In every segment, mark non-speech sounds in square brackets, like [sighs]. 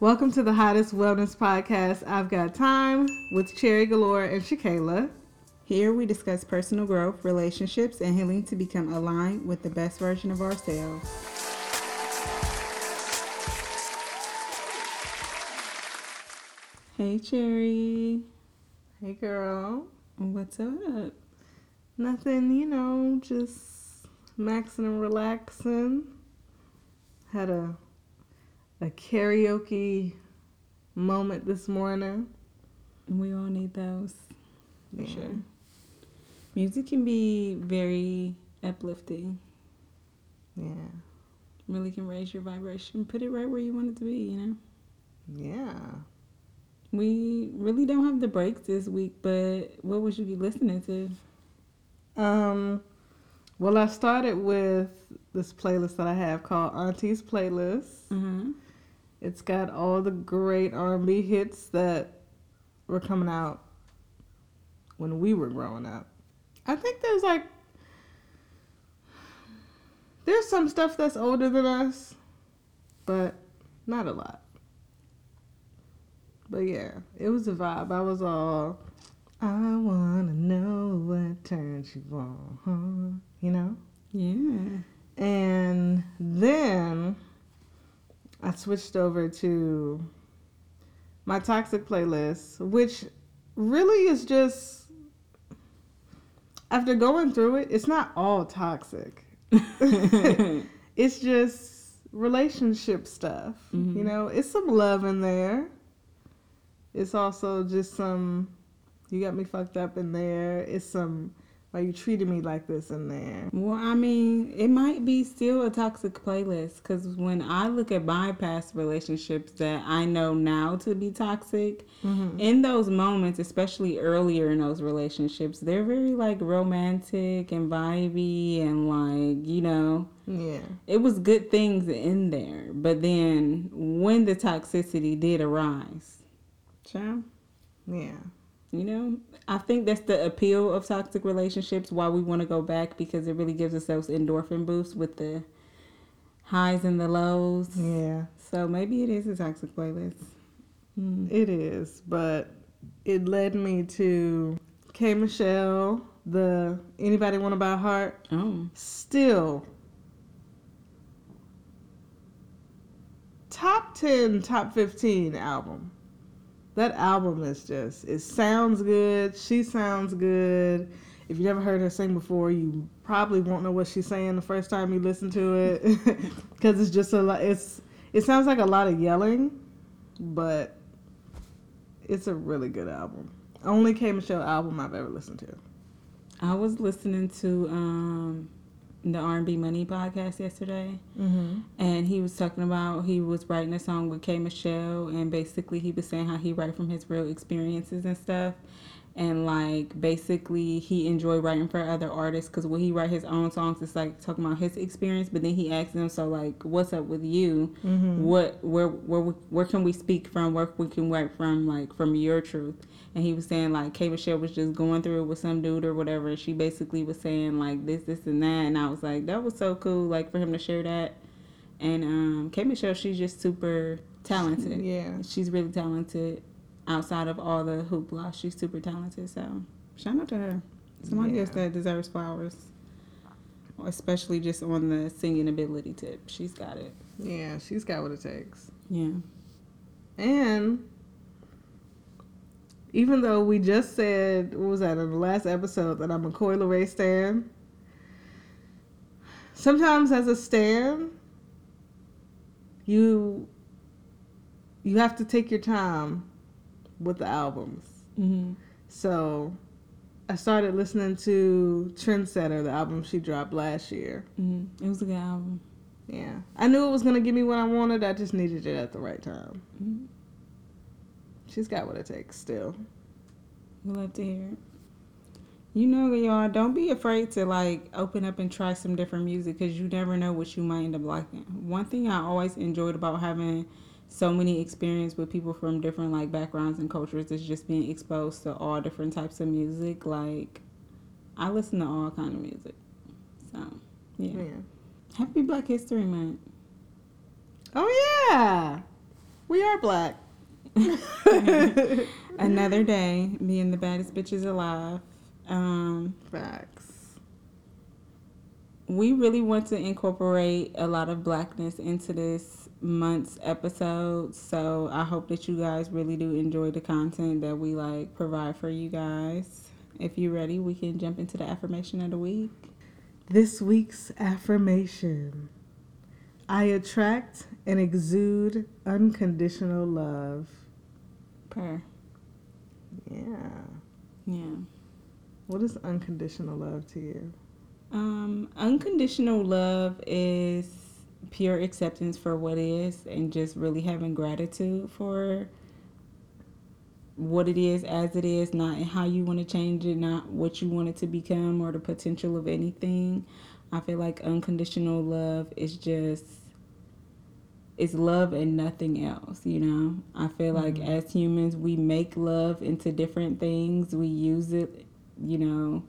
Welcome to the hottest wellness podcast. I've got time with Cherry Galore and ShaKayla. Here we discuss personal growth, relationships, and healing to become aligned with the best version of ourselves. Hey, Cherry. Hey, girl. What's up? Nothing, you know, just maxing and relaxing. Had a a karaoke moment this morning. And we all need those. For Yeah. sure. Music can be very uplifting. Yeah. Really can raise your vibration. Put it right where you want it to be, you know? Yeah. We really don't have the breaks this week, but what would you be listening to? Um, well, I started with this playlist that I have called Auntie's Playlist. Uh-huh. It's got all the great R&B hits that were coming out when we were growing up. I think there's like there's some stuff that's older than us, but not a lot. But yeah, it was a vibe. I was all I wanna know what turns you on, huh? You know? Yeah. And then I switched over to my toxic playlist, which really is just after going through it, it's not all toxic. [laughs] it's just relationship stuff. Mhm. You know, it's some love in there. It's also just some you got me fucked up in there. It's some why you treated me like this in there. Well, I mean, it might be still a toxic playlist because when I look at my past relationships that I know now to be toxic, Mm-hmm. in those moments, especially earlier in those relationships, they're very like romantic and vibey and like, you know, Yeah. it was good things in there. But then when the toxicity did arise, child, Yeah. You know, I think that's the appeal of toxic relationships. Why we want to go back because it really gives us those endorphin boosts with the highs and the lows. Yeah. So maybe it is a toxic playlist. Mm. It is, but it led me to K Michelle, the Anybody Wanna Buy a Heart? Oh, Still top 10, top 15 album. That album is just, it sounds good. She sounds good. If you never heard her sing before, you probably won't know what she's saying the first time you listen to it [laughs] because it's just a lot. It's it sounds like a lot of yelling, but it's a really good album. Only K Michelle album I've ever listened to. I was listening to um, the R&B Money podcast yesterday, Mm-hmm. and he was talking about he was writing a song with K Michelle, and basically he was saying how he write from his real experiences and stuff, and like basically he enjoyed writing for other artists because when he write his own songs, it's like talking about his experience, but then he asked them, so like, what's up with you? Mm-hmm. What where where where can we speak from? Where we can write from? Like from your truth. And he was saying like K Michelle was just going through it with some dude or whatever. She basically was saying like this, this, and that. And I was like, that was so cool, like for him to share that. And um, K Michelle, she's just super talented. [laughs] Yeah. She's really talented. Outside of all the hoopla, she's super talented. So shout out to her. Somebody Yeah. else that deserves flowers, especially just on the singing ability tip. She's got it. Yeah, she's got what it takes. Yeah. And even though we just said, what was that in the last episode, that I'm a Coi Leray stan, sometimes as a stan, you you have to take your time with the albums. Mm-hmm. So I started listening to Trendsetter, the album she dropped last year. Mm-hmm. It was a good album. Yeah. I knew it was going to give me what I wanted. I just needed it at the right time. Mm-hmm. She's got what it takes still. We love to hear it. You know, y'all, don't be afraid to like open up and try some different music because you never know what you might end up liking. One thing I always enjoyed about having so many experience with people from different like backgrounds and cultures is just being exposed to all different types of music. Like, I listen to all kind of music. So, yeah. Yeah. Happy Black History Month. Oh yeah. We are black. [laughs] Another day, being the baddest bitches alive. Um, Facts. we really want to incorporate a lot of blackness into this month's episode. So I hope that you guys really do enjoy the content that we like provide for you guys. If you're ready, we can jump into the affirmation of the week. This week's affirmation I attract and exude unconditional love. Per. Yeah. Yeah. What is unconditional love to you? Um, unconditional love is pure acceptance for what is and just really having gratitude for what it is as it is, not how you want to change it, not what you want it to become or the potential of anything. I feel like unconditional love is just it's love and nothing else, you know. I feel like as humans we make love into different things. We use it, you know,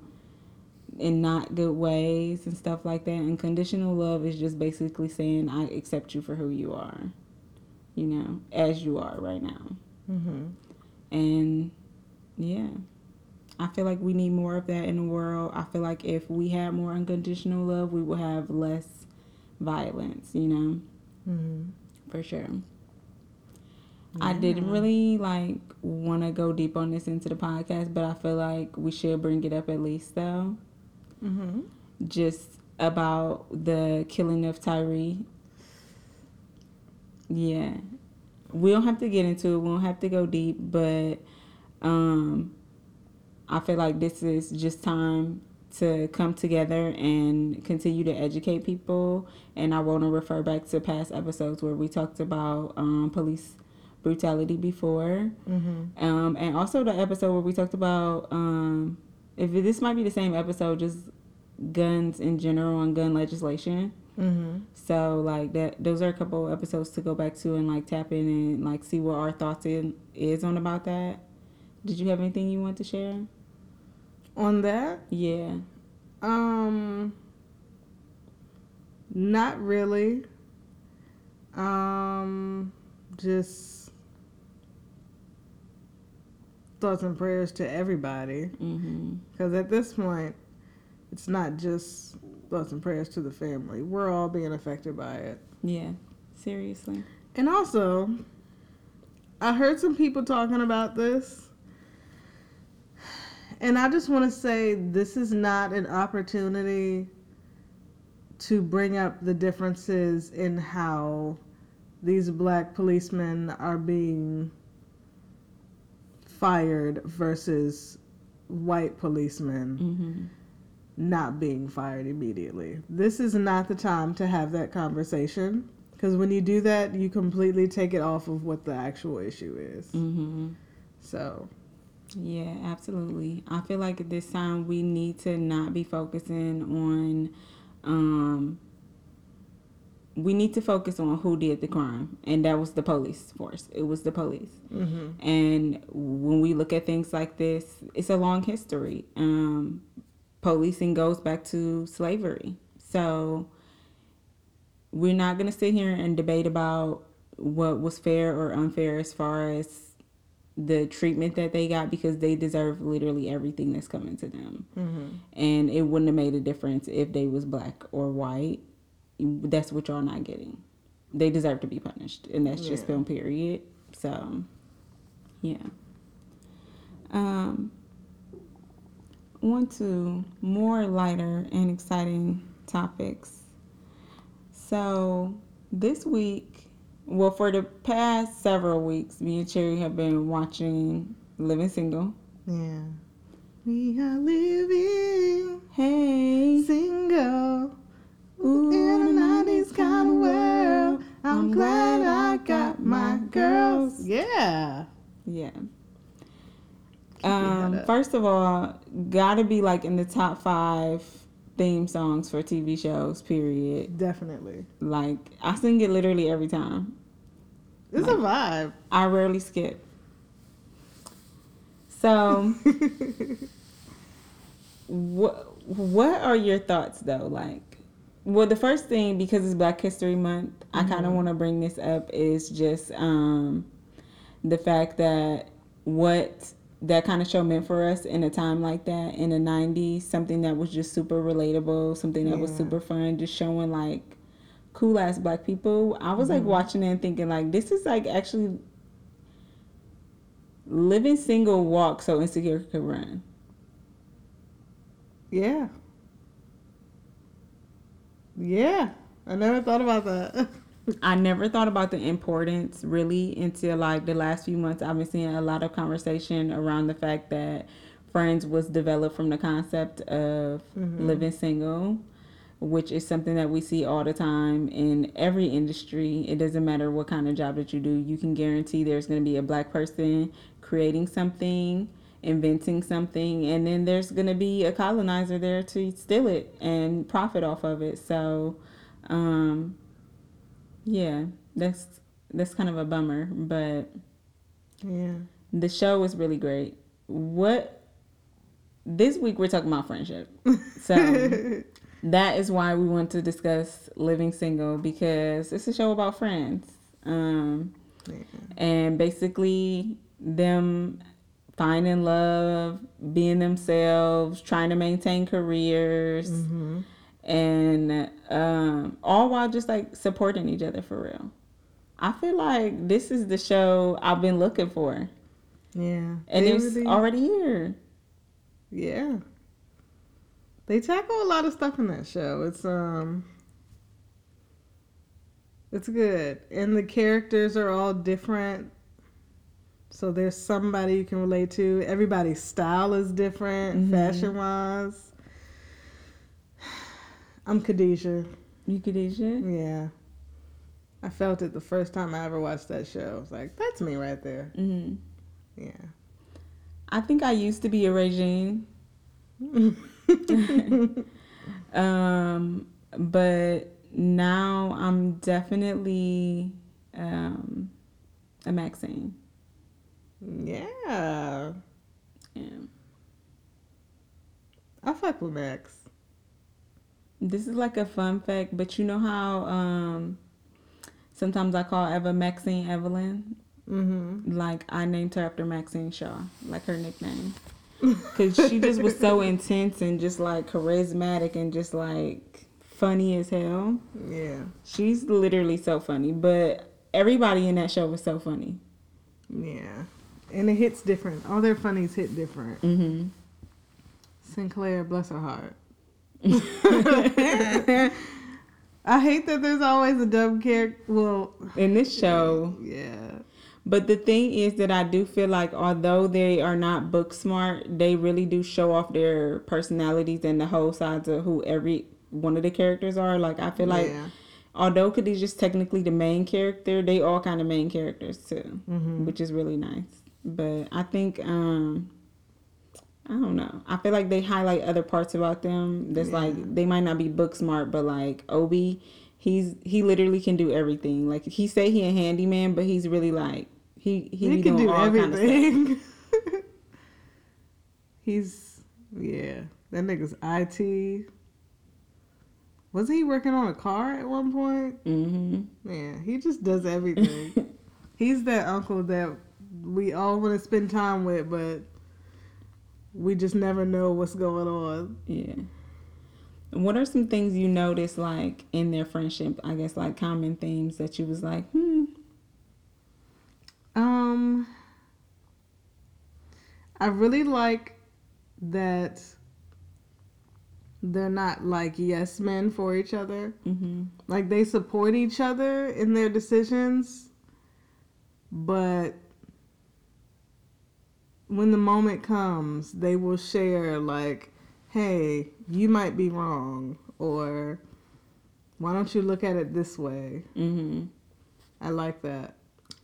in not good ways and stuff like that. And conditional love is just basically saying I accept you for who you are, you know, as you are right now. Mm-hmm. And yeah, I feel like we need more of that in the world. I feel like if we had more unconditional love, we would have less violence, you know, Mm-hmm. For sure. I didn't really like want to go deep on this into the podcast, but I feel like we should bring it up at least though. Mm-hmm. just about the killing of Tyree. Yeah. We don't have to get into it. We don't have to go deep, but um I feel like this is just time to come together and continue to educate people and I want to refer back to past episodes where we talked about um, police brutality before Mm-hmm. um, and also the episode where we talked about um, if this might be the same episode, just guns in general and gun legislation. Mm-hmm. So like that, those are a couple episodes to go back to and like tap in and like see what our thoughts in, is on about that. Did you have anything you want to share? On that, Yeah. um, not really. Um, just thoughts and prayers to everybody. Mm-hmm. Because at this point, it's not just thoughts and prayers to the family. We're all being affected by it. Yeah. Seriously. And also, I heard some people talking about this. And I just want to say this is not an opportunity to bring up the differences in how these black policemen are being fired versus white policemen Mm-hmm. not being fired immediately. This is not the time to have that conversation because when you do that, you completely take it off of what the actual issue is. Mm-hmm. So, Yeah, absolutely. I feel like at this time we need to not be focusing on um we need to focus on who did the crime and that was the police force. It was the police. mm-hmm. And when we look at things like this, it's a long history. Um policing goes back to slavery. So we're not going to sit here and debate about what was fair or unfair as far as the treatment that they got because they deserve literally everything that's coming to them. Mm-hmm. And it wouldn't have made a difference if they was black or white. That's what y'all not getting. They deserve to be punished, and that's just Yeah. film period. So, yeah. Um, on to more lighter and exciting topics. So, this week, well, for the past several weeks, me and Cherry have been watching Living Single. Yeah. We are living Hey, single ooh, in a 90s kind of world. I'm glad I got my girls. Yeah. Yeah. Um, first of all, gotta be like in the top five theme songs for TV shows. Period. Definitely. Like I sing it literally every time. It's a vibe. I rarely skip. So, [laughs] what what are your thoughts though? Like, well, the first thing because it's Black History Month, I kind of want to bring this up is just um, the fact that what that kind of show meant for us in a time like that in the 90s something that was just super relatable something that was super fun just showing like cool ass black people i was like mm-hmm. watching it and thinking like this is like actually living single walk so insecure could run Yeah. Yeah. I never thought about that. [laughs] I never thought about the importance really until like the last few months. I've been seeing a lot of conversation around the fact that Friends was developed from the concept of mm-hmm. living single, which is something that we see all the time in every industry. It doesn't matter what kind of job that you do, you can guarantee there's going to be a black person creating something, inventing something, and then there's going to be a colonizer there to steal it and profit off of it. So, um, yeah, that's that's kind of a bummer, but yeah. the show was really great. What this week we're talking about friendship. So [laughs] that is why we want to discuss living single because it's a show about friends. Um Yeah. and basically them finding love, being themselves, trying to maintain careers Mm-hmm. and um, all while just like supporting each other for real. I feel like this is the show I've been looking for, Yeah. and it's really- already here. Yeah. They tackle a lot of stuff in that show. It's um it's good. And the characters are all different. So there's somebody you can relate to. Everybody's style is different, Mhm. fashion wise. [sighs] I'm Khadijah. You Khadijah? Yeah. I felt it the first time I ever watched that show. I was like, that's me right there. hmm Yeah. I think I used to be a Regine, [laughs] [laughs] um, but now I'm definitely um, a Maxine. yeah. Yeah. I fuck with Max. This is like a fun fact, but you know how um, sometimes I call Eva Maxine Evelyn? Mm-hmm. Like I named her after Maxine Shaw, like her nickname. Cause she just was so intense and just like charismatic and just like funny as hell. Yeah. She's literally so funny, but everybody in that show was so funny. Yeah. And it hits different. All their funnies hit different. Mm-hmm. Synclaire, bless her heart. [laughs] I hate that there's always a dumb character. Well, In this show, yeah. But the thing is that I do feel like although they are not book smart, they really do show off their personalities and the whole sides of who every one of the characters are. Like I feel like yeah. although Khadijah's technically the main character, they all kind of main characters too, Mhm. which is really nice. But I think um I don't know. I feel like they highlight other parts about them. That's Yeah. like they might not be book smart, but like Obi, he's he literally can do everything. Like he say he a handyman, but he's really like he he, He, can do all kind of. [laughs] [laughs] He's, yeah. That nigga's IT. Wasn't he working on a car at one point? Mm-hmm. Man, he just does everything. [laughs] He's that uncle that we all want to spend time with, but we just never know what's going on. Yeah. What are some things you notice like in their friendship? I guess like common themes that you was like, hmm. Um, I really like that they're not like yes men for each other. Mm-hmm. Like they support each other in their decisions, but when the moment comes, they will share like, "Hey, you might be wrong," or "Why don't you look at it this way?" Mm-hmm. I like that.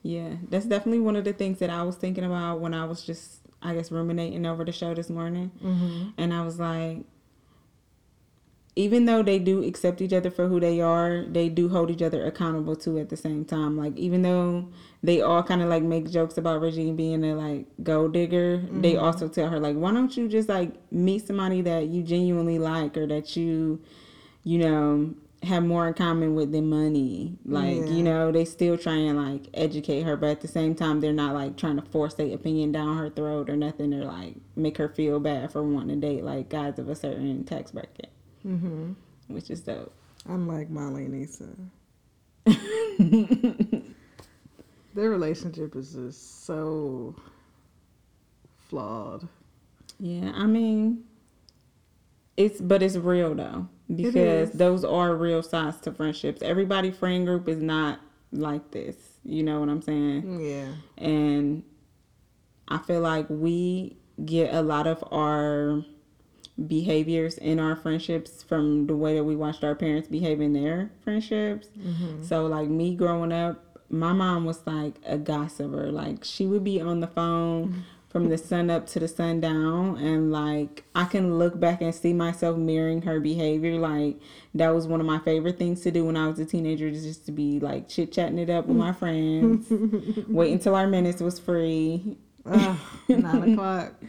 Yeah, that's definitely one of the things that I was thinking about when I was just, I guess, ruminating over the show this morning. Mm-hmm. And I was like, even though they do accept each other for who they are, they do hold each other accountable too at the same time. Like, even though they all kind of like make jokes about Regine being a like gold digger, they mm-hmm. also tell her, like, why don't you just like meet somebody that you genuinely like or that you, you know, have more in common with than money. Like, Yeah. you know, they still try and like educate her, but at the same time they're not like trying to force their opinion down her throat or nothing or like make her feel bad for wanting to date like guys of a certain tax bracket. Mm-hmm. Which is dope. Unlike Molly and Issa. [laughs] Their relationship is just so flawed. Yeah, I mean it's but it's real though. Because those are real sides to friendships. Everybody friend group is not like this. You know what I'm saying? Yeah. and I feel like we get a lot of our behaviors in our friendships from the way that we watched our parents behave in their friendships. Mm-hmm. So like me growing up, my mom was like a gossiper. Like she would be on the phone mm-hmm. from the sun up to the sundown and like I can look back and see myself mirroring her behavior. Like that was one of my favorite things to do when I was a teenager is just to be like chit chatting it up with my friends. [laughs] Wait until our minutes was free. Ugh, nine o'clock. [laughs]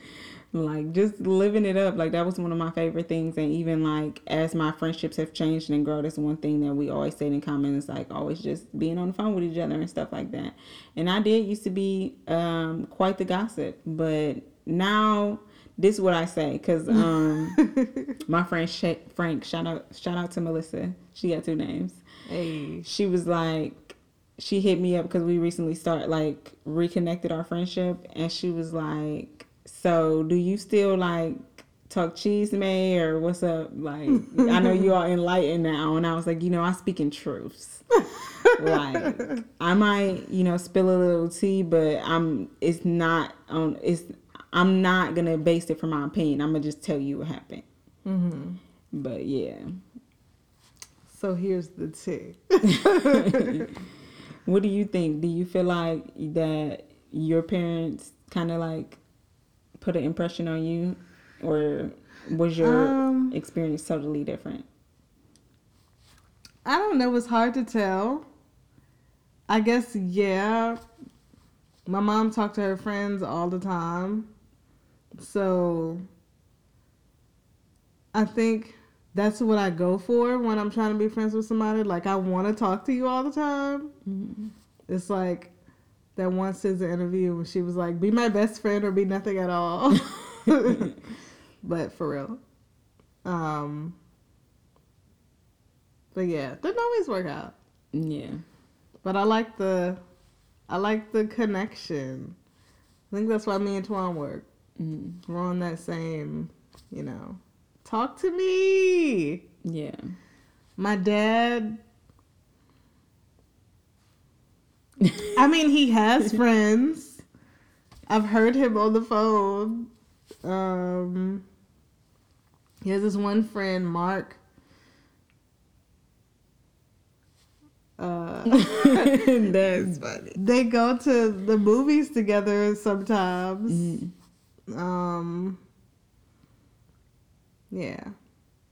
Like just living it up. Like that was one of my favorite things. And even like as my friendships have changed and grown, that's one thing that we always stayed in common is like always just being on the phone with each other and stuff like that. And I did used to be um, quite the gossip, but now this is what I say because [laughs] um, my friend Sha- Frank, shout out shout out to Melissa. She got two names. Hey. She was like, she hit me up because we recently started like reconnected our friendship, and she was like, "So do you still like talk cheese may or what's up? Like, [laughs] I know you are enlightened now." And I was like, you know, I speak in truths. like, I might, you know, spill a little tea, but I'm. It's not on. It's. I'm not gonna base it from my opinion. I'm gonna just tell you what happened. Mm-hmm. But yeah. So here's the tea. [laughs] What do you think? Do you feel like that your parents kind of like put an impression on you, or was your Um, experience totally different? I don't know. It's hard to tell. I guess, yeah. My mom talked to her friends all the time. So I think that's what I go for when I'm trying to be friends with somebody. Like, I want to talk to you all the time. It's like that once one SZA interview when she was like, be my best friend or be nothing at all. [laughs] but for real. Um, but yeah, doesn't always work out. Yeah. But I like the, I like the connection. I think that's why me and Twan work. Mm. We're on that same, you know, talk to me. Yeah. My dad. I mean, he has [laughs] friends. I've heard him on the phone. Um, he has this one friend, Mark. Uh, [laughs] That's funny. they go to the movies together sometimes. Mhm. Um, yeah.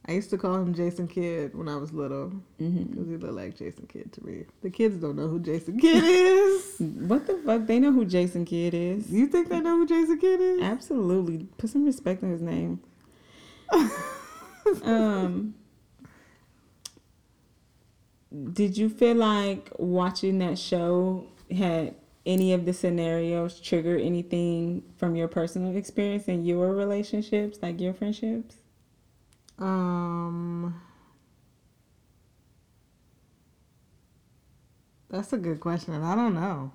I used to call him Jason Kidd when I was little because he looked like Jason Kidd to me. The kids don't know who Jason Kidd is. [laughs] What the fuck? They know who Jason Kidd is. you think they know who Jason Kidd is? Absolutely. Put some respect on his name. [laughs] um did you feel like watching that show had any of the scenarios trigger anything from your personal experience in your relationships like your friendships Um, that's a good question. I don't know.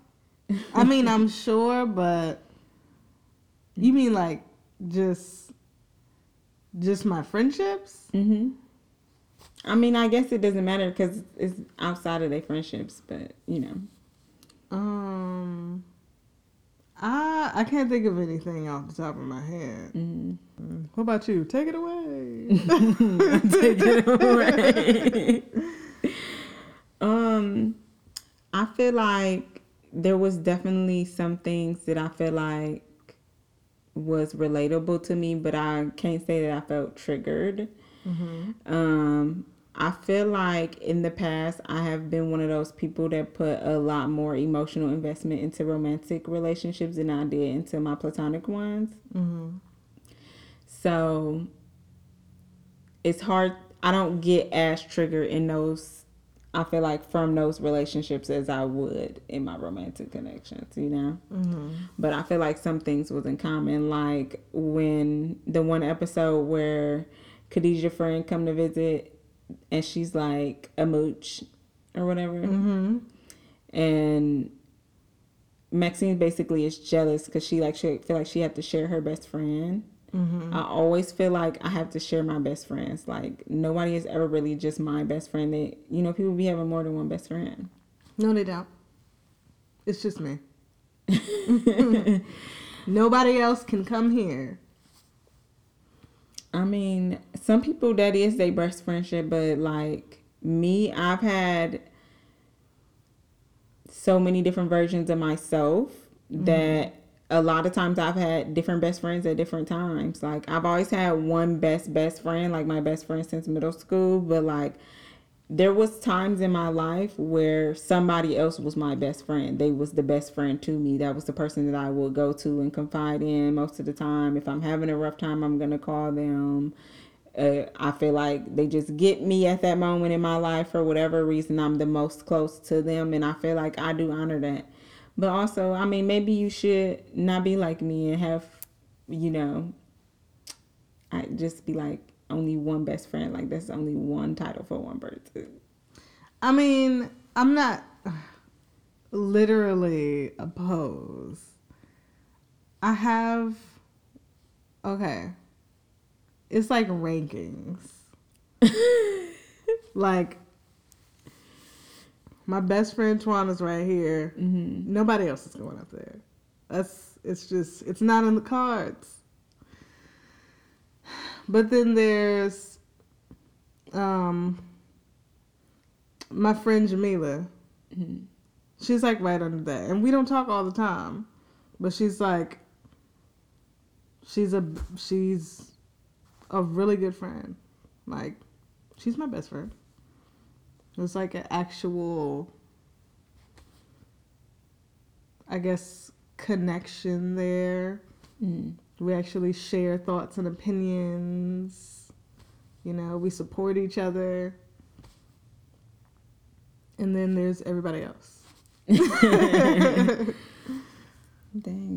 I mean, I'm [laughs] sure, but you mean like just just my friendships? mm-hmm i mean i guess it doesn't matter because it's outside of their friendships but you know Um, I I can't think of anything off the top of my head. mm. What about you? Take it away. [laughs] Take it away. [laughs] um, I feel like there was definitely some things that I feel like was relatable to me, but I can't say that I felt triggered. Um, I feel like in the past I have been one of those people that put a lot more emotional investment into romantic relationships than I did into my platonic ones. hmm So it's hard. I don't get as triggered in those I feel like from those relationships as I would in my romantic connections, you know. Mm-hmm. But I feel like some things was in common, like when the one episode where Khadijah friend come to visit, and she's like a mooch or whatever, mm-hmm. and Maxine basically is jealous because she like she feel like she had to share her best friend Mm-hmm. I always feel like I have to share my best friends. Like nobody is ever really just my best friend. That you know, people be having more than one best friend. No, they don't. It's just me. [laughs] [laughs] nobody else can come here. I mean, some people that is their best friendship, but like me, I've had so many different versions of myself mm-hmm. that a lot of times I've had different best friends at different times. Like I've always had one best best friend, like my best friend since middle school, but like there was times in my life where somebody else was my best friend. They was the best friend to me. That was the person that I would go to and confide in most of the time. If I'm having a rough time, I'm going to call them. Uh, I feel like they just get me at that moment in my life for whatever reason. I'm the most close to them, and I feel like I do honor that. But also, I mean, maybe you should not be like me and have, you know, I just be like only one best friend. Like that's only one title for one person. I mean, I'm not literally opposed. I have okay. It's like rankings. [laughs] like my best friend Twan is right here. Mm-hmm. Nobody else is going up there. That's it's just it's not in the cards. But then there's um my friend Jamila. Mm-hmm. She's like right under that, and we don't talk all the time, but she's like she's a she's a really good friend. Like she's my best friend. It's like an actual, I guess, connection there. Mm. We actually share thoughts and opinions. You know, we support each other. And then there's everybody else. [laughs] [laughs] Dang,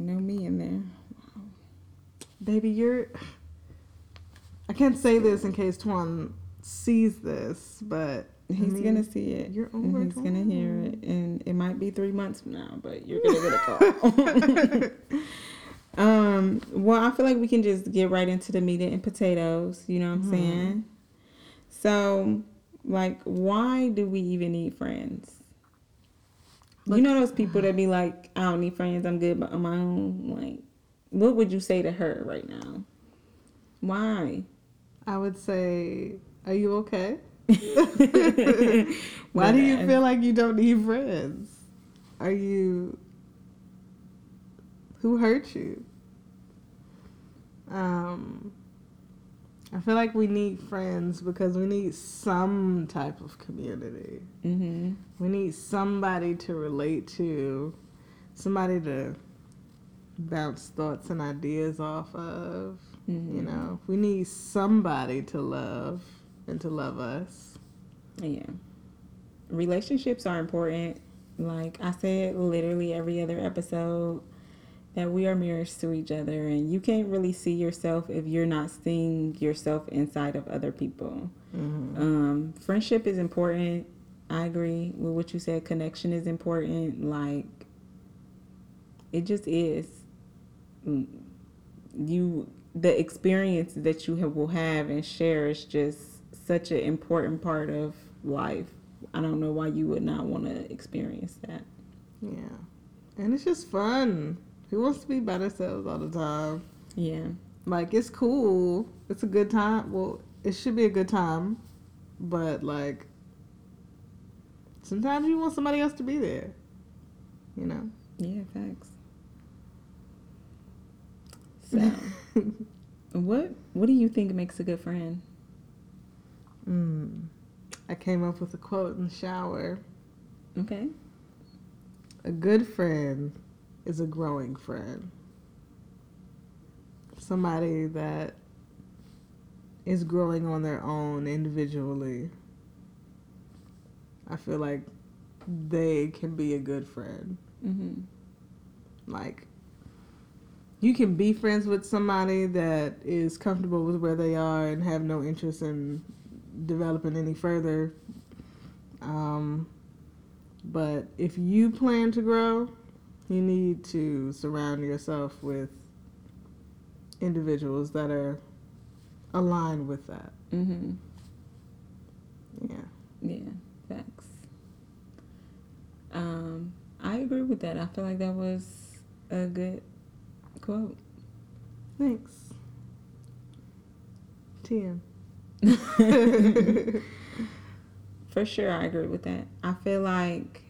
no me in there. Baby, you're. I can't say this in case Twan sees this, but He's I mean, gonna see it. You're over. He's gonna hear it, and it might be three months from now, but you're gonna get a call. [laughs] um. Well, I feel like we can just get right into the meat and potatoes. You know what I'm mm-hmm. saying? So, like, why do we even need friends? Look, you know those people that be like, I don't need friends. I'm good but on my own. Like, what would you say to her right now? Why? I would say, Are you okay? [laughs] [laughs] Why do you feel like you don't need friends? Are you who hurt you? Um I feel like we need friends because we need some type of community. Mm-hmm. We need somebody to relate to, somebody to bounce thoughts and ideas off of. Mm-hmm. You know, we need somebody to love and to love us. Yeah. Relationships are important. Like I said, literally every other episode, that we are mirrors to each other, and you can't really see yourself if you're not seeing yourself inside of other people. Mm-hmm. Um, friendship is important. I agree with what you said. Connection is important. Like, it just is. Mm, you, the experience that you have, will have and share is just such an important part of life. I don't know why you would not want to experience that. Yeah. And it's just fun. Who wants to be by themselves all the time? Yeah. Like, it's cool. It's a good time. Well, it should be a good time. But, like, sometimes you want somebody else to be there. You know? Yeah, facts. So, [laughs] what what do you think makes a good friend? Mm. I came up with a quote in the shower. Okay. A good friend is a growing friend. Somebody that is growing on their own individually, I feel like they can be a good friend. Mm-hmm. Like, you can be friends with somebody that is comfortable with where they are and have no interest in developing any further. Um, but if you plan to grow, you need to surround yourself with individuals that are aligned with that. Mm-hmm. Yeah. Yeah, facts. Um, I agree with that. I feel like that was a good quote. Thanks. TM. [laughs] [laughs] For sure, I agree with that. I feel like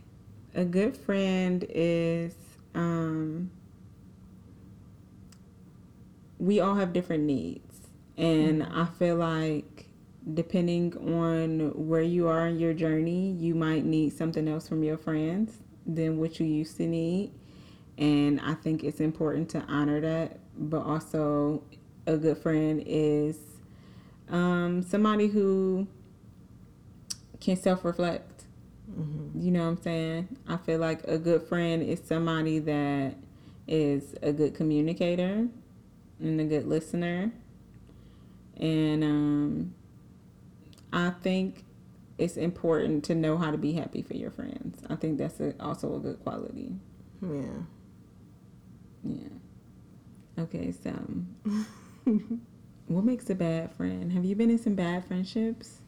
a good friend is um, we all have different needs, and I feel like depending on where you are in your journey, you might need something else from your friends than what you used to need. And I think it's important to honor that, but also a good friend is um, somebody who can self reflect. Mm-hmm. You know what I'm saying? I feel like a good friend is somebody that is a good communicator and a good listener. And um, I think it's important to know how to be happy for your friends. I think that's a, also a good quality. Yeah. Yeah. Okay, so [laughs] what makes a bad friend? Have you been in some bad friendships?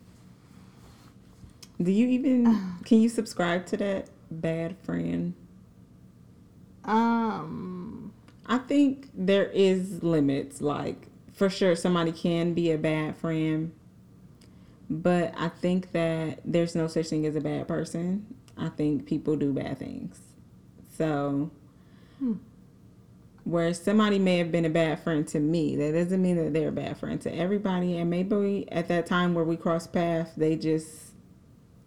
Do you even [sighs] can you subscribe to that bad friend? Um. I think there is limits. Like for sure, somebody can be a bad friend, but I think that there's no such thing as a bad person. I think people do bad things. So, Hmm. where somebody may have been a bad friend to me, that doesn't mean that they're a bad friend to everybody. And maybe at that time where we crossed paths, they just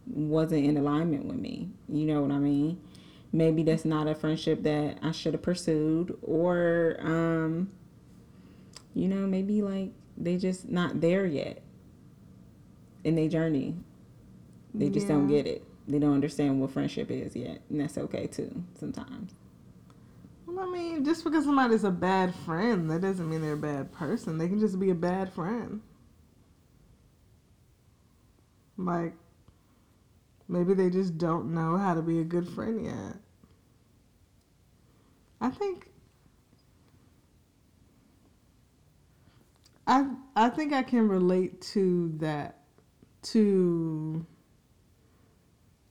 wasn't in alignment with me. You know what I mean? Maybe that's not a friendship that I should have pursued, or um, you know, maybe like they just not there yet in their journey. They just don't get it. They don't understand what friendship is yet, and that's okay too. Sometimes. Well, I mean, just because somebody's a bad friend, that doesn't mean they're a bad person. They can just be a bad friend. Like, maybe they just don't know how to be a good friend yet. I think. I I think I can relate to that, to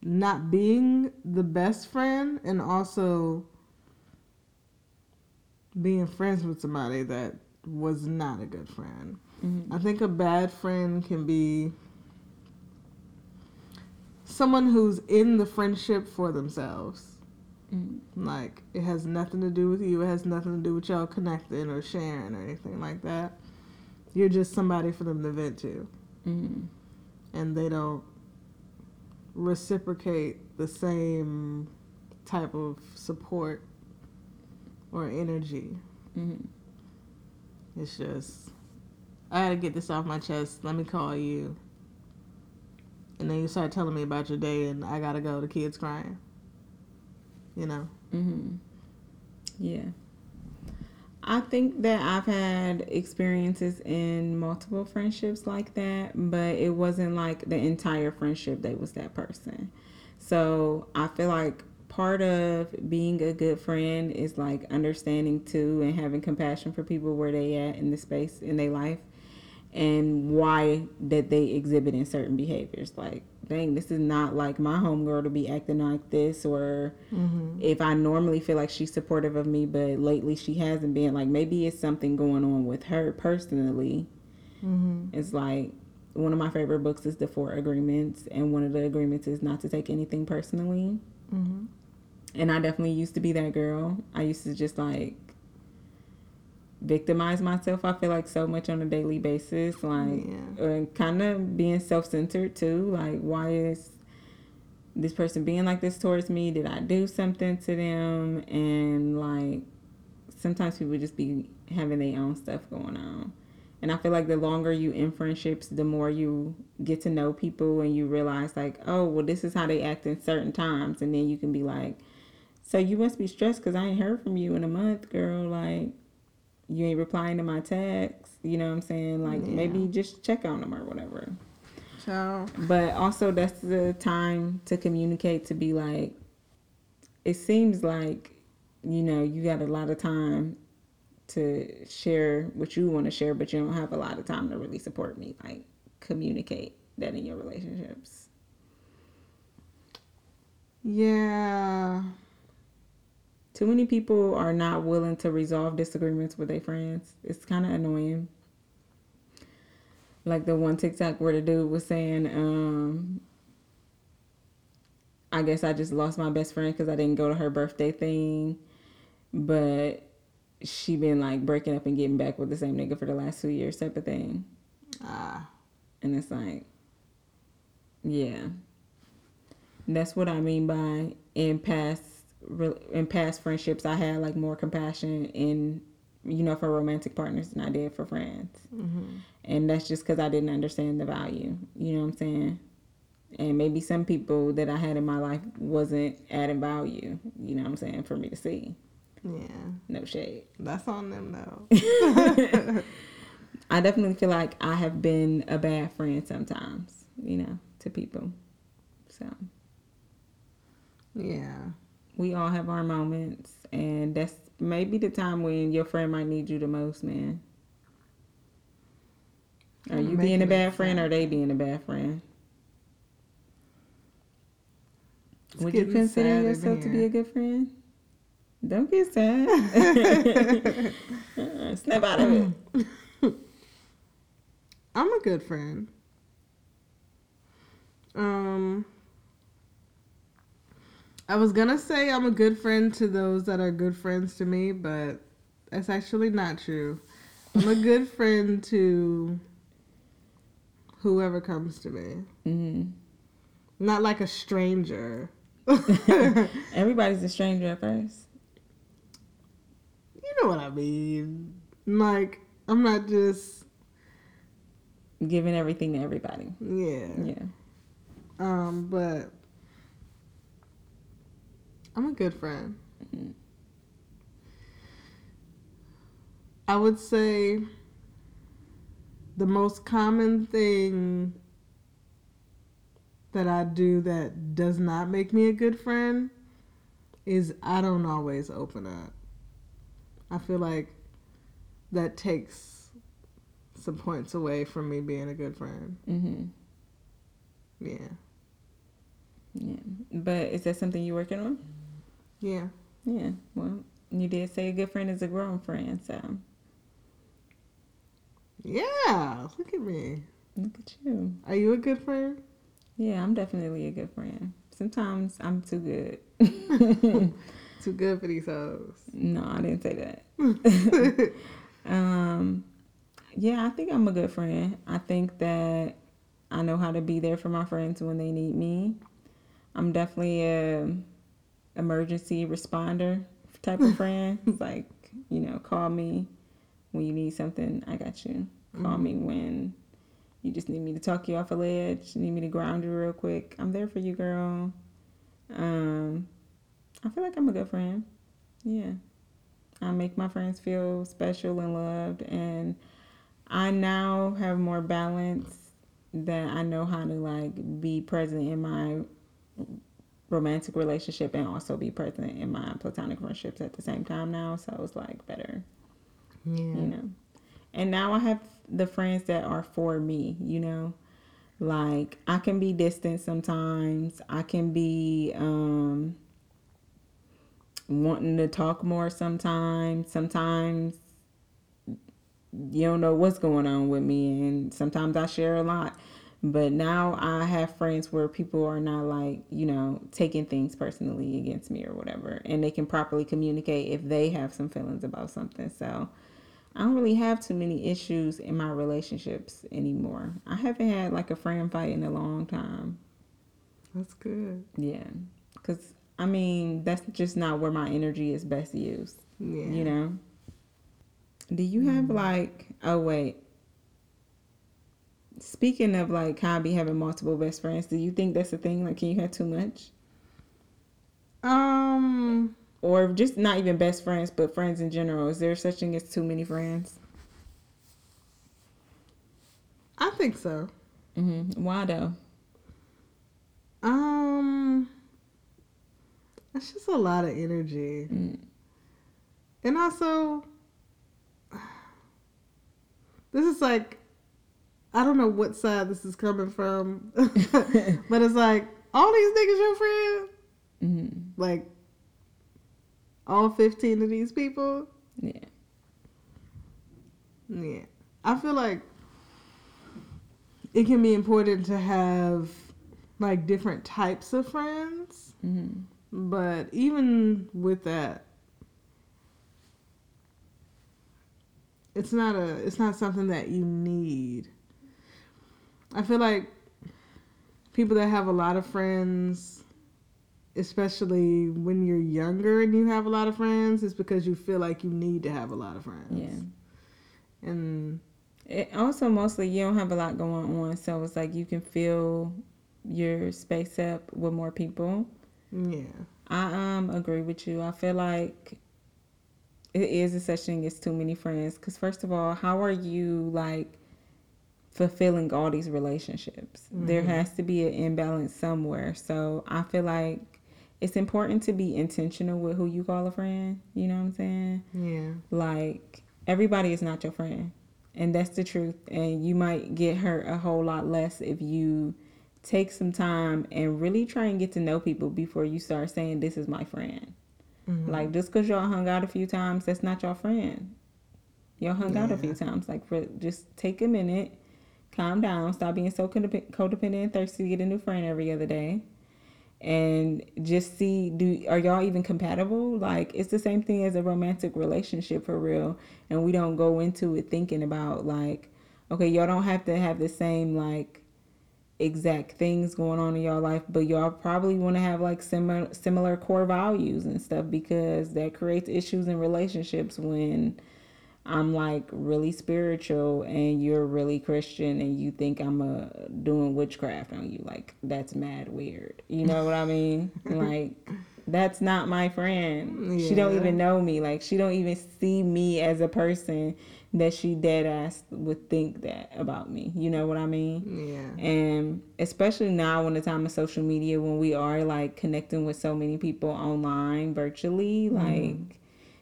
not being the best friend and also being friends with somebody that was not a good friend. Mm-hmm. I think a bad friend can be someone who's in the friendship for themselves. Mm-hmm. Like it has nothing to do with you. It has nothing to do with y'all connecting or sharing or anything like that. You're just somebody for them to vent to, Mm-hmm. and they don't reciprocate the same type of support or energy. Mm-hmm. It's just, I gotta get this off my chest. Let me call you. And then you start telling me about your day, and I gotta go. The kid's crying. You know? Mm-hmm. Yeah. I think that I've had experiences in multiple friendships like that, but it wasn't like the entire friendship that was that person. So I feel like part of being a good friend is like understanding too and having compassion for people where they at in the space in their life and why that they exhibit in certain behaviors. Like, dang, this is not like my homegirl to be acting like this or Mm-hmm. if I normally feel like she's supportive of me, but lately she hasn't been, like maybe it's something going on with her personally. Mm-hmm. It's like one of my favorite books is The Four Agreements, and one of the agreements is not to take anything personally. Mm-hmm. And I definitely used to be that girl. I used to just like victimize myself, I feel like so much on a daily basis. Oh, like, Yeah. and kind of being self centered too. Like, why is this person being like this towards me? Did I do something to them? And like, sometimes people just be having their own stuff going on. And I feel like the longer you in friendships, the more you get to know people and you realize like, oh, well, this is how they act in certain times, and then you can be like, so you must be stressed because I ain't heard from you in a month, girl. Like, you ain't replying to my texts. You know what I'm saying? Like, Yeah. maybe just check on them or whatever. So But also, that's the time to communicate to be like, it seems like, you know, you got a lot of time to share what you want to share, but you don't have a lot of time to really support me. Like, communicate that in your relationships. yeah, Too many people are not willing to resolve disagreements with their friends. It's kind of annoying. Like the one TikTok where the dude was saying, um, I guess I just lost my best friend because I didn't go to her birthday thing, but she been like breaking up and getting back with the same nigga for the last two years type of thing. ah, And it's like, yeah, that's what I mean by in past re- in past friendships, I had like more compassion in you know for romantic partners than I did for friends, mm-hmm. and that's just because I didn't understand the value. You know what I'm saying? And maybe some people that I had in my life wasn't adding value. You know what I'm saying for me to see. yeah, No shade. that's on them though. [laughs] [laughs] I definitely feel like I have been a bad friend sometimes, you know, to people. So yeah, we all have our moments, and that's maybe the time when your friend might need you the most, man. Are you being a bad friend, or sound- they being a bad friend? It's Would you consider yourself to be a good friend? Don't get [laughs] sad. Uh, [laughs] Snap out of it. I'm a good friend. Um, I was gonna say I'm a good friend to those that are good friends to me, but that's actually not true. I'm a good [laughs] friend to whoever comes to me, hmm not like a stranger. [laughs] [laughs] Everybody's a stranger at first. You know what I mean? Like I'm not just Giving everything to everybody. yeah. Yeah. Um, but I'm a good friend. Mhm. I would say the most common thing that I do that does not make me a good friend is I don't always open up. I feel like that takes some points away from me being a good friend. hmm Yeah. Yeah. But is that something you're working on? Yeah. Yeah. Well, you did say a good friend is a grown friend, so Yeah. Look at me. look at you. Are you a good friend? Yeah, I'm definitely a good friend. Sometimes I'm too good. [laughs] Too good for these hoes. no, I didn't say that. [laughs] [laughs] Um, yeah, I think I'm a good friend. I think that I know how to be there for my friends when they need me. I'm definitely a emergency responder type of friend. [laughs] It's like, you know, call me when you need something. I got you. Call me when you just need me to talk you off a ledge. Need me to ground you real quick. I'm there for you, girl. Um, I feel like I'm a good friend. Yeah. I make my friends feel special and loved and I now have more balance that I know how to like be present in my romantic relationship and also be present in my platonic friendships at the same time now. So it's like better, Yeah. you know. And now I have the friends that are for me, you know. Like I can be distant sometimes. I can be um wanting to talk more sometimes. Sometimes you don't know what's going on with me and sometimes I share a lot. But now I have friends where people are not like, you know, taking things personally against me or whatever. And they can properly communicate if they have some feelings about something. So I don't really have too many issues in my relationships anymore. I haven't had like a friend fight in a long time. That's good. Yeah. Because, I mean, that's just not where my energy is best used. Yeah. You know? Do you have mm-hmm. like, oh, wait. Speaking of like be having multiple best friends, do you think that's a thing? Like, can you have too much? Um, Or just not even best friends, but friends in general? Is there such thing as too many friends? I think so. hmm Why though? Um, it's just a lot of energy, Mm. and also, [sighs] this is like, I don't know what side this is coming from, [laughs] but it's like all these niggas your friend, hmm like all fifteen of these people. Yeah. Yeah. I feel like it can be important to have like different types of friends, hmm but even with that it's not a it's not something that you need. I feel like people that have a lot of friends especially when you're younger and you have a lot of friends it's because you feel like you need to have a lot of friends. Yeah. And It also mostly you don't have a lot going on, so it's like you can fill your space up with more people. yeah. I um agree with you. I feel like it is a such thing as too many friends. Because first of all, how are you like fulfilling all these relationships? There has to be an imbalance somewhere. So I feel like it's important to be intentional with who you call a friend. You know what I'm saying? Yeah. Like everybody is not your friend, and that's the truth. And you might get hurt a whole lot less if you take some time and really try and get to know people before you start saying this is my friend. Mhm. Like just because y'all hung out a few times, that's not your friend. Y'all hung out a few times. Like for just take a minute, calm down, stop being so codependent and thirsty to get a new friend every other day, and just see do are y'all even compatible? Like it's the same thing as a romantic relationship for real, and we don't go into it thinking about like, okay, y'all don't have to have the same like exact things going on in y'all life, but y'all probably want to have like similar similar core values and stuff because that creates issues in relationships when I'm like really spiritual and you're really Christian and you think I'm uh, doing witchcraft on you. Like that's mad weird. You know what I mean? [laughs] like that's not my friend. She don't even know me. Like she don't even see me as a person that she dead ass would think that about me. You know what I mean? Yeah. And especially now in the time of social media when we are like connecting with so many people online virtually, like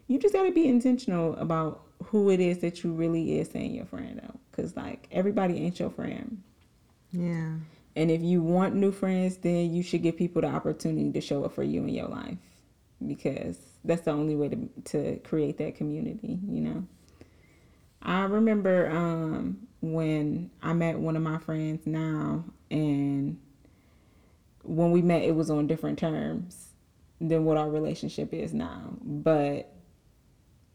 you just got to be intentional about who it is that you really is saying your friend though cuz like everybody ain't your friend. Yeah. And if you want new friends, then you should give people the opportunity to show up for you in your life because that's the only way to to create that community, you know. I remember um, when I met one of my friends now, and when we met, it was on different terms than what our relationship is now. But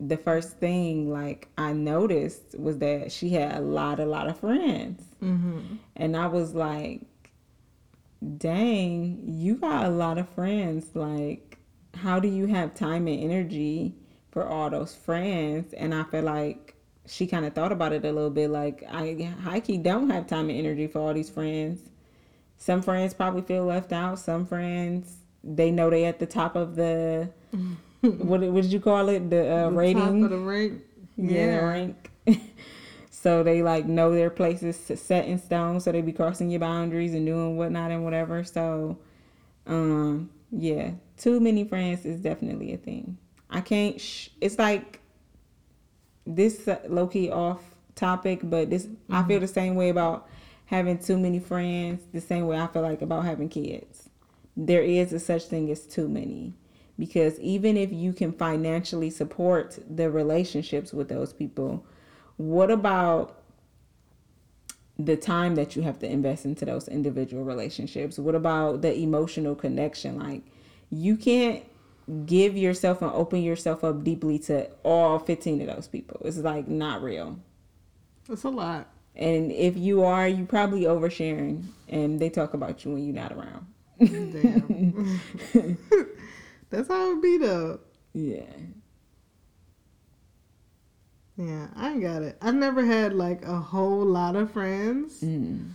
the first thing, like, I noticed was that she had a lot, a lot of friends. Mm-hmm. And I was like, dang, you got a lot of friends. Like, how do you have time and energy for all those friends? And I feel like she kind of thought about it a little bit. Like, I key don't have time and energy for all these friends. Some friends probably feel left out. Some friends, they know they at the top of the, [laughs] [laughs] what, what did you call it? The, uh, the rating. top of the rank. Yeah, rank. [laughs] so they like know their places set in stone. So they be crossing your boundaries and doing whatnot and whatever. So, um, yeah, too many friends is definitely a thing. I can't. Sh- it's like this low key off topic, but this I feel the same way about having too many friends. The same way I feel like about having kids. There is a such thing as too many because even if you can financially support the relationships with those people, what about the time that you have to invest into those individual relationships? What about the emotional connection? Like, you can't give yourself and open yourself up deeply to all 15 of those people. It's like not real. That's a lot. And if you are, you probably oversharing and they talk about you when you're not around. Damn. [laughs] That's how it be though. Yeah. Yeah, I got it. I've never had like a whole lot of friends. Mm.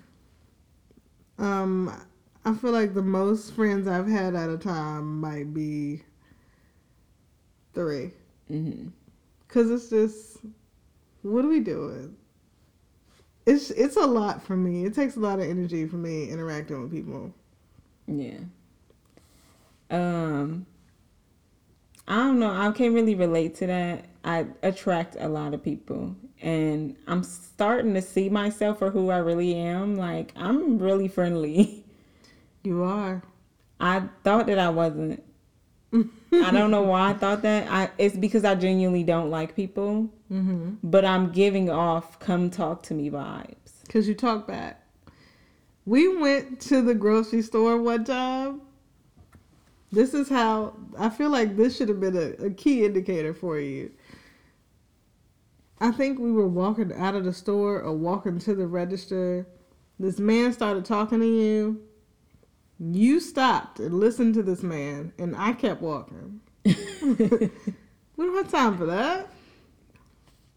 Um, I feel like the most friends I've had at a time might be three. hmm Cause it's just, what are we doing? It's it's a lot for me. It takes a lot of energy for me interacting with people. Yeah. Um I don't know. I can't really relate to that. I attract a lot of people and I'm starting to see myself for who I really am. Like I'm really friendly. You are. I thought that I wasn't. I don't know why I thought that. I it's because I genuinely don't like people, Mm-hmm. but I'm giving off come talk to me vibes. Cause you talk back. We went to the grocery store one time. This is how I feel like this should have been a, a key indicator for you. I think we were walking out of the store or walking to the register. This man started talking to you. You stopped and listened to this man, and I kept walking. [laughs] we don't have time for that.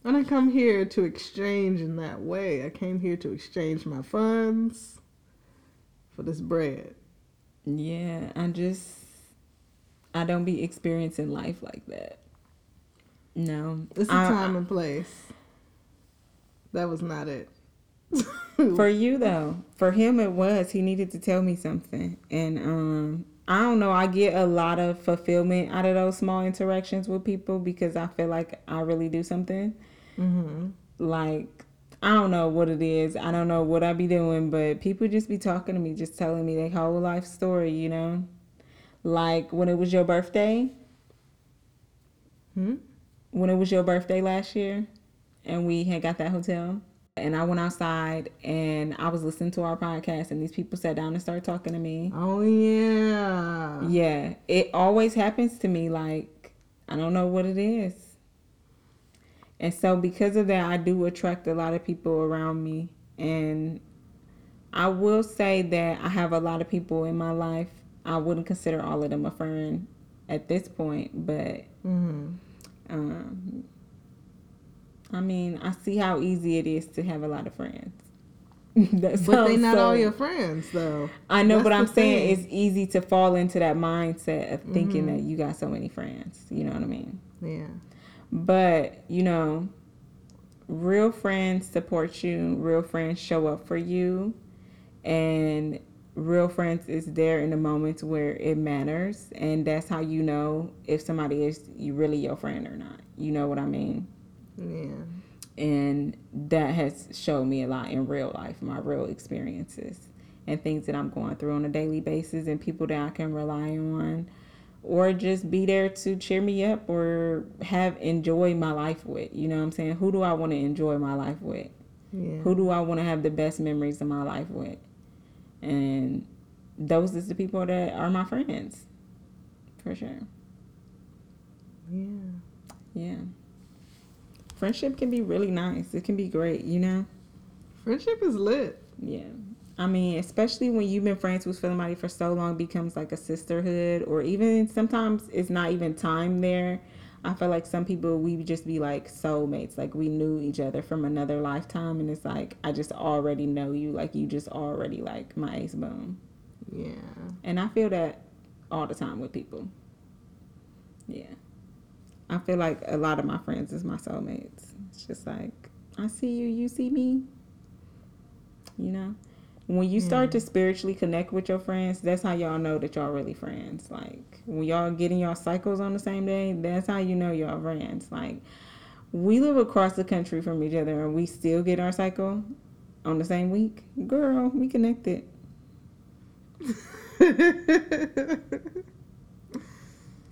I didn't come here to exchange in that way. I came here to exchange my funds for this bread. Yeah, I just I don't be experiencing life like that. No, It's a I- time and place. That was not it. [laughs] For you though, for him it was. He needed to tell me something, and um, I don't know. I get a lot of fulfillment out of those small interactions with people because I feel like I really do something. hmm Like I don't know what it is. I don't know what I be doing, but people just be talking to me, just telling me their whole life story. You know, like when it was your birthday. Hmm? when it was your birthday last year and we had got that hotel and I went outside and I was listening to our podcast and these people sat down and started talking to me. Oh yeah. Yeah, it always happens to me like I don't know what it is. And so because of that I do attract a lot of people around me and I will say that I have a lot of people in my life. I wouldn't consider all of them a friend at this point, but hmm um, I mean, I see how easy it is to have a lot of friends. [laughs] But they sounds not so- all your friends though. I know, That's but I'm the saying it's easy to fall into that mindset of thinking Mhm. that you got so many friends. You know what I mean? Yeah. But you know, real friends support you. Real friends show up for you, and real friends is there in the moments where it matters, and that's how you know if somebody is you really your friend or not. You know what I mean? Yeah. and that has showed me a lot in real life my real experiences and things that i'm going through on a daily basis and people that i can rely on or just be there to cheer me up or have enjoy my life with you know what i'm saying who do i want to enjoy my life with Yeah. who do i want to have the best memories of my life with and those is the people that are my friends for sure Yeah. yeah friendship can be really nice it can be great you know Friendship is lit. Yeah. I mean, especially when you've been friends with somebody for so long becomes like a sisterhood or even sometimes it's not even time there. I feel like some people we just be like soulmates, like we knew each other from another lifetime and it's like I just already know you, like you just already like my ace boom. Yeah. And I feel that all the time with people. Yeah. I feel like a lot of my friends is my soulmates. It's just like, I see you, you see me. You know? When you start mm. to spiritually connect with your friends, that's how y'all know that y'all really friends. Like when y'all getting y'all cycles on the same day, that's how you know y'all friends. Like we live across the country from each other and we still get our cycle on the same week. Girl, we connected. [laughs]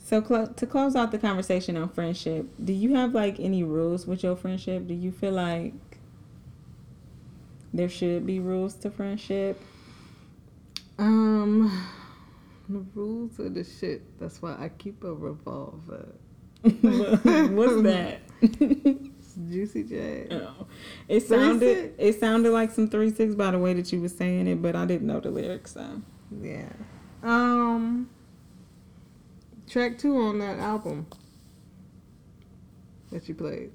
So clo- to close out the conversation on friendship, do you have like any rules with your friendship? Do you feel like there should be rules to friendship? um, the rules are the shit. That's why I keep a revolver. [laughs] What's that? Juicy J. Oh, it sounded six. it sounded like some three six by the way that you were saying it, but I didn't know the lyrics. So Yeah. Um. Track two on that album that you played.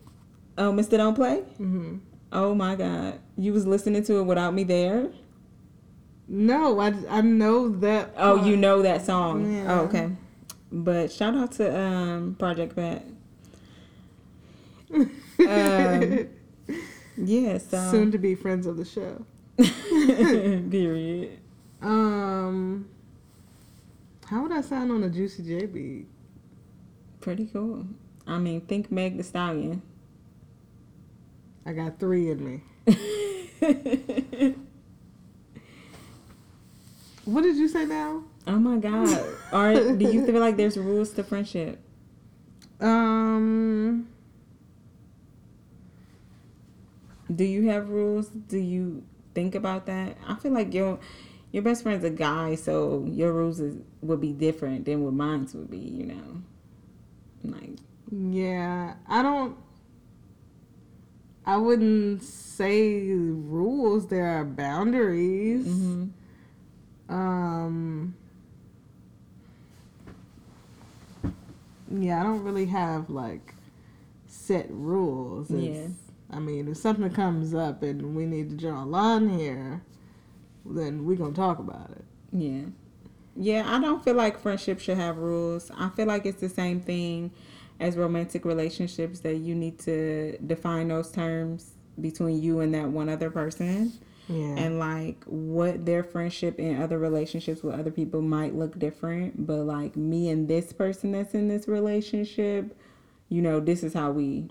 Oh, Mr. Don't Play? Mm-hmm. Oh my God. You was listening to it without me there? No, I, I know that. Oh, part. you know that song. Yeah. Oh, okay. But shout out to um Project Pat. [laughs] Um, yeah, so Soon to be friends of the show. [laughs] [laughs] period. Um, how would I sound on a Juicy J beat? Pretty cool. I mean, think Meg the Stallion. I got three in me. [laughs] What did you say now? oh my God. Are do you feel like there's rules to friendship? Um, Do you have rules? Do you think about that? I feel like your your best friend's a guy, so your rules is, would be different than what mine would be. You know, like yeah, I don't. I wouldn't say rules. There are boundaries. hmm Um. Yeah, I don't really have like set rules. It's- Yeah. I mean, if something comes up and we need to draw a line here, then we're gonna talk about it. yeah, yeah. I don't feel like friendship should have rules. I feel like it's the same thing as romantic relationships that you need to define those terms between you and that one other person. Yeah. and like what their friendship and other relationships with other people might look different but like me and this person that's in this relationship you know this is how we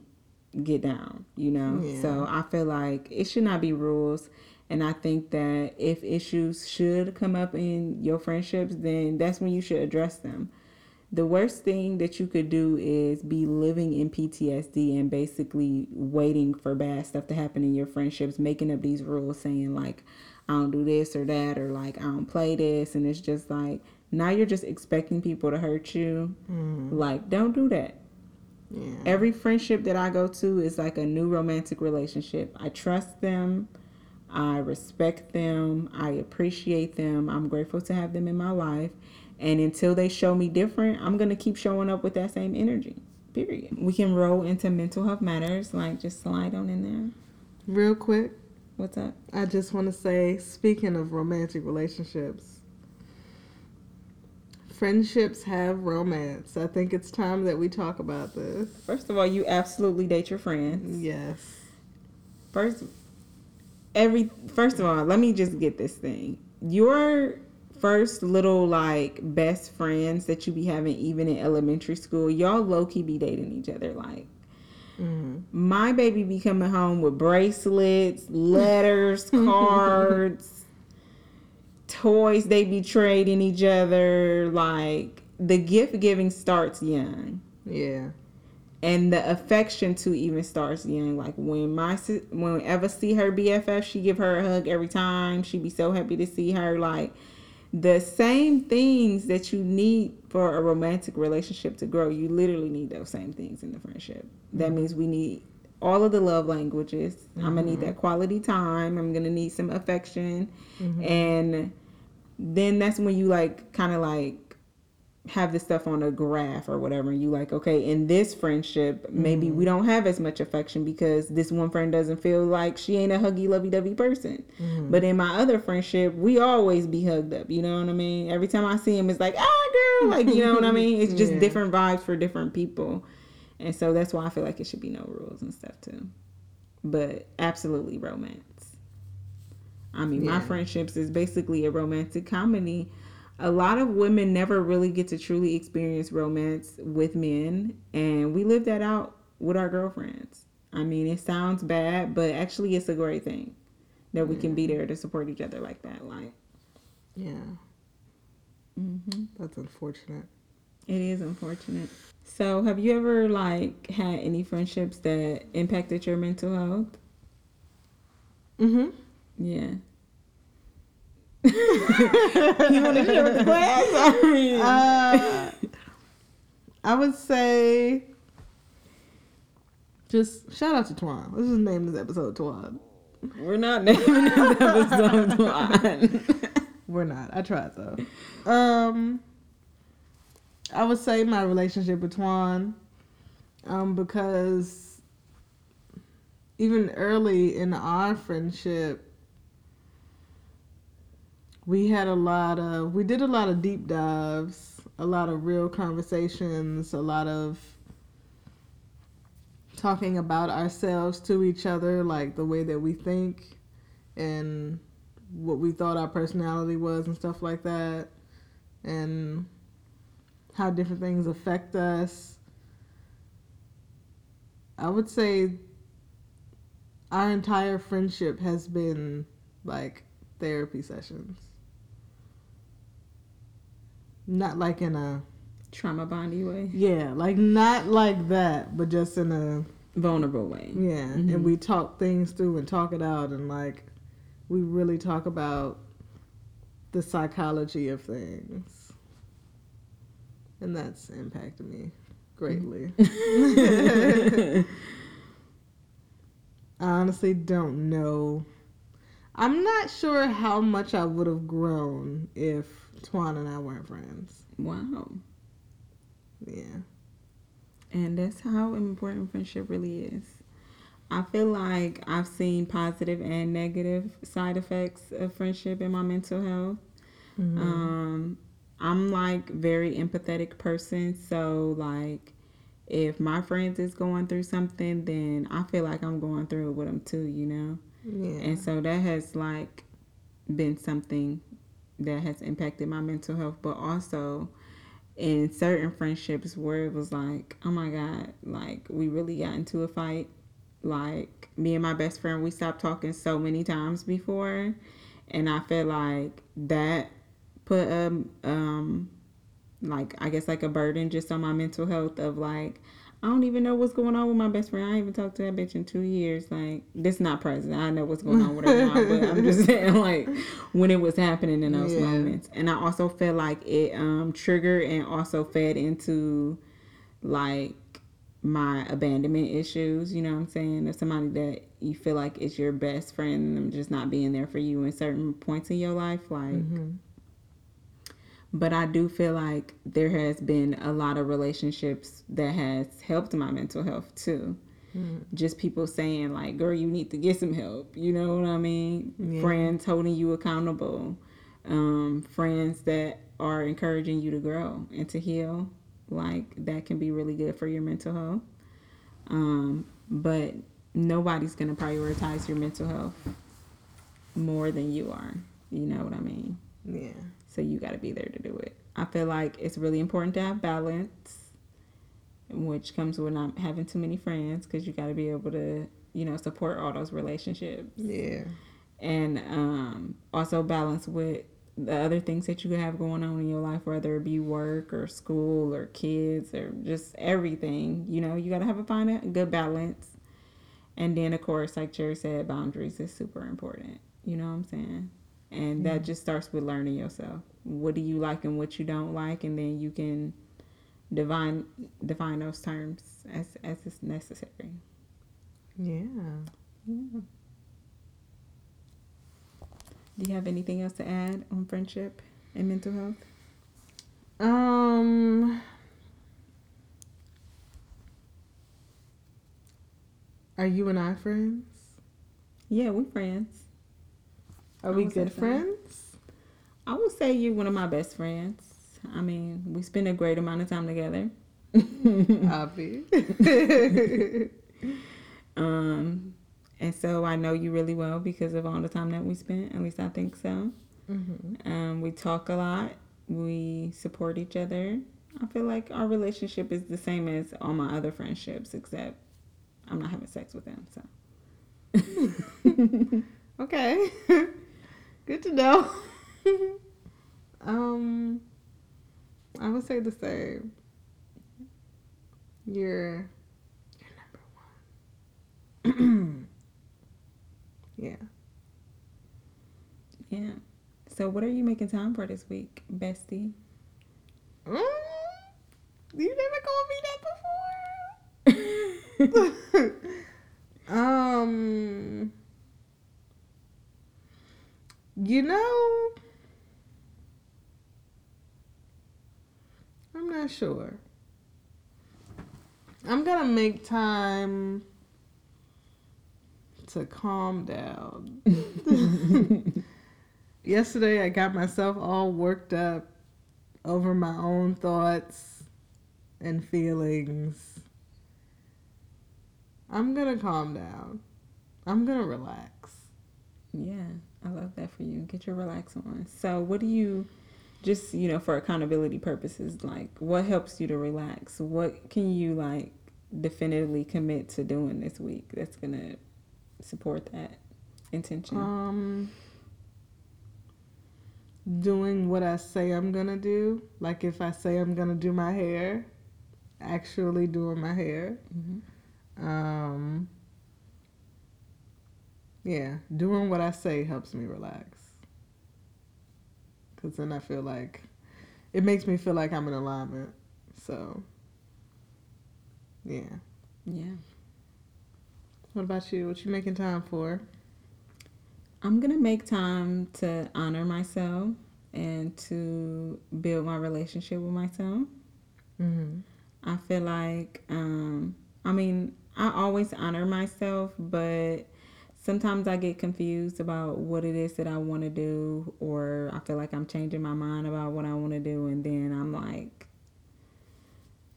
get down you know Yeah. so i feel like it should not be rules and i think that if issues should come up in your friendships then that's when you should address them the worst thing that you could do is be living in PTSD and basically waiting for bad stuff to happen in your friendships, making up these rules saying, like, I don't do this or that, or like, I don't play this. And it's just like, now you're just expecting people to hurt you. Mm-hmm. Like, don't do that. yeah. Every friendship that I go to is like a new romantic relationship. I trust them. I respect them. I appreciate them. I'm grateful to have them in my life. And until they show me different, I'm going to keep showing up with that same energy. Period. We can roll into mental health matters, like just slide on in there. Real quick, What's up? I just want to say, speaking of romantic relationships, friendships have romance. I think it's time that we talk about this. First of all, you absolutely date your friends. Yes. First, every first of all, let me just get this thing. Your first little like best friends that you be having even in elementary school, y'all low key be dating each other. Like Mm. my baby be coming home with bracelets, letters, [laughs] cards, toys. They be trading each other. Like the gift giving starts young Yeah. and the affection too even starts young. Like when my sis- when Eva see her BFF, she give her a hug every time. She be so happy to see her. Like the same things that you need for a romantic relationship to grow, you literally need those same things in the friendship. That mm-hmm. means we need all of the love languages. I'm gonna need mm-hmm. that quality time. I'm gonna need some affection, mm-hmm. and then that's when you like kind of like have this stuff on a graph or whatever and you like okay in this friendship maybe we don't have as much affection because this one friend doesn't feel like she ain't a huggy lovey-dovey person. But in my other friendship we always be hugged up you know what i mean? Every time i see him it's like ah girl like you know what i mean? It's just [laughs] Yeah. different vibes for different people. And so that's why i feel like it should be no rules and stuff too. But absolutely romance. I mean my friendships is basically a romantic comedy a lot of women never really get to truly experience romance with men and we live that out with our girlfriends i mean it sounds bad but actually it's a great thing that we can be there to support each other like that like Yeah. hmm That's unfortunate. it is unfortunate so have you ever like had any friendships that impacted your mental health Mm-hmm. yeah you want to share with the class [laughs] I mean, Uh, I would say just shout out to Twan. Let's just name this episode Twan. we're not naming this episode Twan. [laughs] We're not. I tried though. Um, I would say my relationship with Twan, um, because even early in our friendship, we had a lot of, we did a lot of deep dives, a lot of real conversations, a lot of talking about ourselves to each other, like the way that we think and what we thought our personality was and stuff like that, and how different things affect us. I would say our entire friendship has been like therapy sessions. Not like in a Trauma bondy way. yeah, like not like that, but just in a Vulnerable way. yeah, Mhm. and we talk things through and talk it out, and like we really talk about the psychology of things, and that's impacted me greatly. [laughs] [laughs] I honestly don't know. I'm not sure how much I would have grown if Twan and I weren't friends. Wow. Yeah. And that's how important friendship really is. I feel like I've seen positive and negative side effects of friendship in my mental health. Mm-hmm. Um, I'm like very empathetic person, so like if my friends is going through something, then I feel like I'm going through it with them too, you know. yeah. And so that has like been something that has impacted my mental health, but also in certain friendships where it was like, oh my God, like we really got into a fight. Like me and my best friend, we stopped talking so many times before. And I feel like that put a, um like I guess like a burden just on my mental health of like I don't even know what's going on with my best friend. I even talked to that bitch in two years. Like this not present. I know what's going on with her now, but I'm [laughs] just saying like when it was happening in those Yeah. moments. And I also felt like it um triggered and also fed into like my abandonment issues, you know what I'm saying? If somebody that you feel like is your best friend and them just not being there for you in certain points in your life, like Mhm. But I do feel like there has been a lot of relationships that has helped my mental health too. Mhm. Just people saying like, "Girl, you need to get some help." You know what I mean? Yeah. Friends holding you accountable, um, friends that are encouraging you to grow and to heal. Like that can be really good for your mental health. Um, but nobody's gonna prioritize your mental health more than you are. You know what I mean? Yeah. So you got to be there to do it. I feel like it's really important to have balance, which comes with not having too many friends because you got to be able to, you know, support all those relationships. Yeah. And um, also balance with the other things that you have going on in your life, whether it be work or school or kids or just everything. You know, you got to have a fine, a good balance. And then, of course, like Cherry said, boundaries is super important. You know what I'm saying? And that just starts with learning yourself. What do you like and what you don't like, and then you can define define those terms as as is necessary. Yeah. yeah. Do you have anything else to add on friendship and mental health? Um. Are you and I friends? Yeah, we're friends. Are we good friends? I would say you're one of my best friends. I mean, we spend a great amount of time together. [laughs] Obvi. [laughs] Um, and so I know you really well because of all the time that we spent. At least I think so. mm-hmm. Um, we talk a lot. We support each other. I feel like our relationship is the same as all my other friendships, except I'm not having sex with them. So [laughs] Okay. Good to know. [laughs] um, I would say the same. You're, you're number one. [clears throat] yeah. yeah. So what are you making time for this week, bestie? Mm, you never called me that before. [laughs] [laughs] um, you know, I'm not sure. I'm gonna make time to calm down. [laughs] Yesterday, I got myself all worked up over my own thoughts and feelings. I'm gonna calm down. I'm gonna relax. Yeah, I love that for you. Get your relax on. So, what do you just, you know, for accountability purposes, like what helps you to relax? What can you like definitively commit to doing this week that's going to support that intention? Um doing what I say I'm gonna do. Like if I say I'm gonna do my hair, actually doing my hair. Mm-hmm. Um, yeah, doing what I say helps me relax. Cause then I feel like it makes me feel like I'm in alignment. So, yeah. Yeah. What about you? What you making time for? I'm going to make time to honor myself and to build my relationship with myself. Mm-hmm. I feel like, um, I mean, I always honor myself, but sometimes I get confused about what it is that I want to do, or I feel like I'm changing my mind about what I want to do, and then I'm like,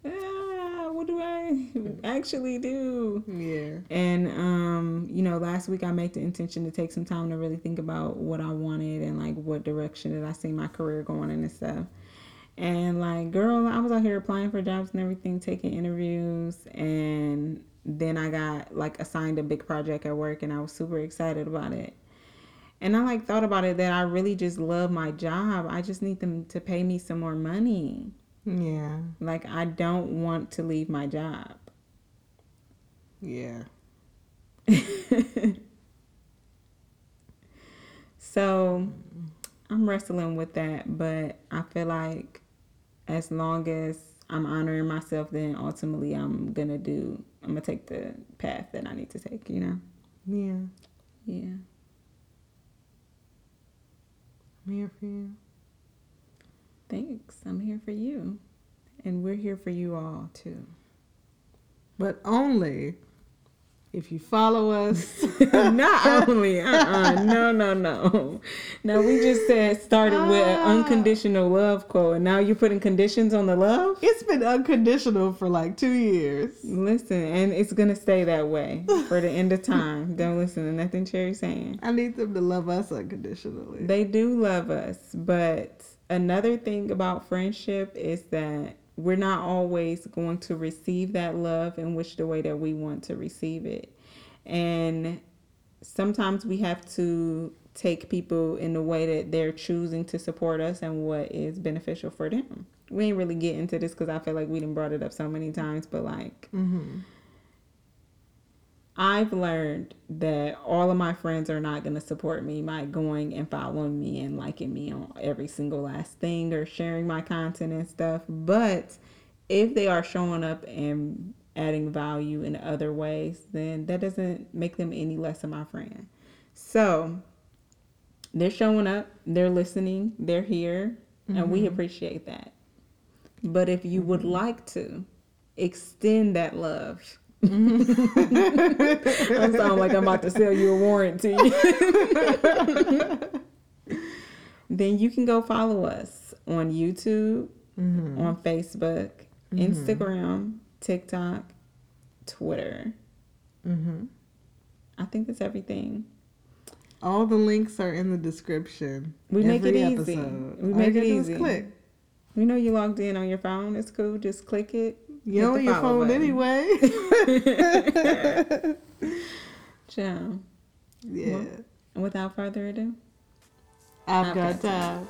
ah, what do I [laughs] actually do? Yeah. And um, you know, last week I made the intention to take some time to really think about what I wanted and like what direction did I see my career going in and stuff. And like, girl, I was out here applying for jobs and everything, taking interviews, and then I got like assigned a big project at work, and I was super excited about it. And I like thought about it that I really just love my job. I just need them to pay me some more money. Yeah. Like I don't want to leave my job. Yeah. [laughs] so I'm wrestling with that, but I feel like as long as I'm honoring myself, then ultimately I'm gonna do. I'm gonna take the path that I need to take. You know. Yeah. Yeah. I'm here for you. Thanks. I'm here for you, and we're here for you all too. But only if you follow us. [laughs] Not only, uh-uh, no, no, no. Now we just said started with an unconditional love quote, and now you're putting conditions on the love. it's been unconditional for like two years. Listen, and it's gonna stay that way for the end of time. [laughs] Don't listen to nothing Cherry's saying. I need them to love us unconditionally. They do love us, but another thing about friendship is that we're not always going to receive that love in which the way that we want to receive it. And sometimes we have to take people in the way that they're choosing to support us and what is beneficial for them. We ain't really get into this because I feel like we done brought it up so many times, but like mm-hmm. I've learned that all of my friends are not going to support me by going and following me and liking me on every single last thing or sharing my content and stuff. But if they are showing up and adding value in other ways, then that doesn't make them any less of my friend. So they're showing up, they're listening, they're here, and we mm-hmm. appreciate that. But if you would mm-hmm. like to extend that love, [laughs] I sound like I'm about to sell you a warranty. [laughs] then you can go follow us on YouTube, Mm-hmm. on Facebook, Instagram, TikTok, Twitter. Mm-hmm. I think that's everything. All the links are in the description. We make it easy. episode. We make you it easy. Click. We know you logged in on your phone. It's cool. Just click it. You know your phone button. anyway. [laughs] Ciao. yeah. And without further ado. I've I've got got time.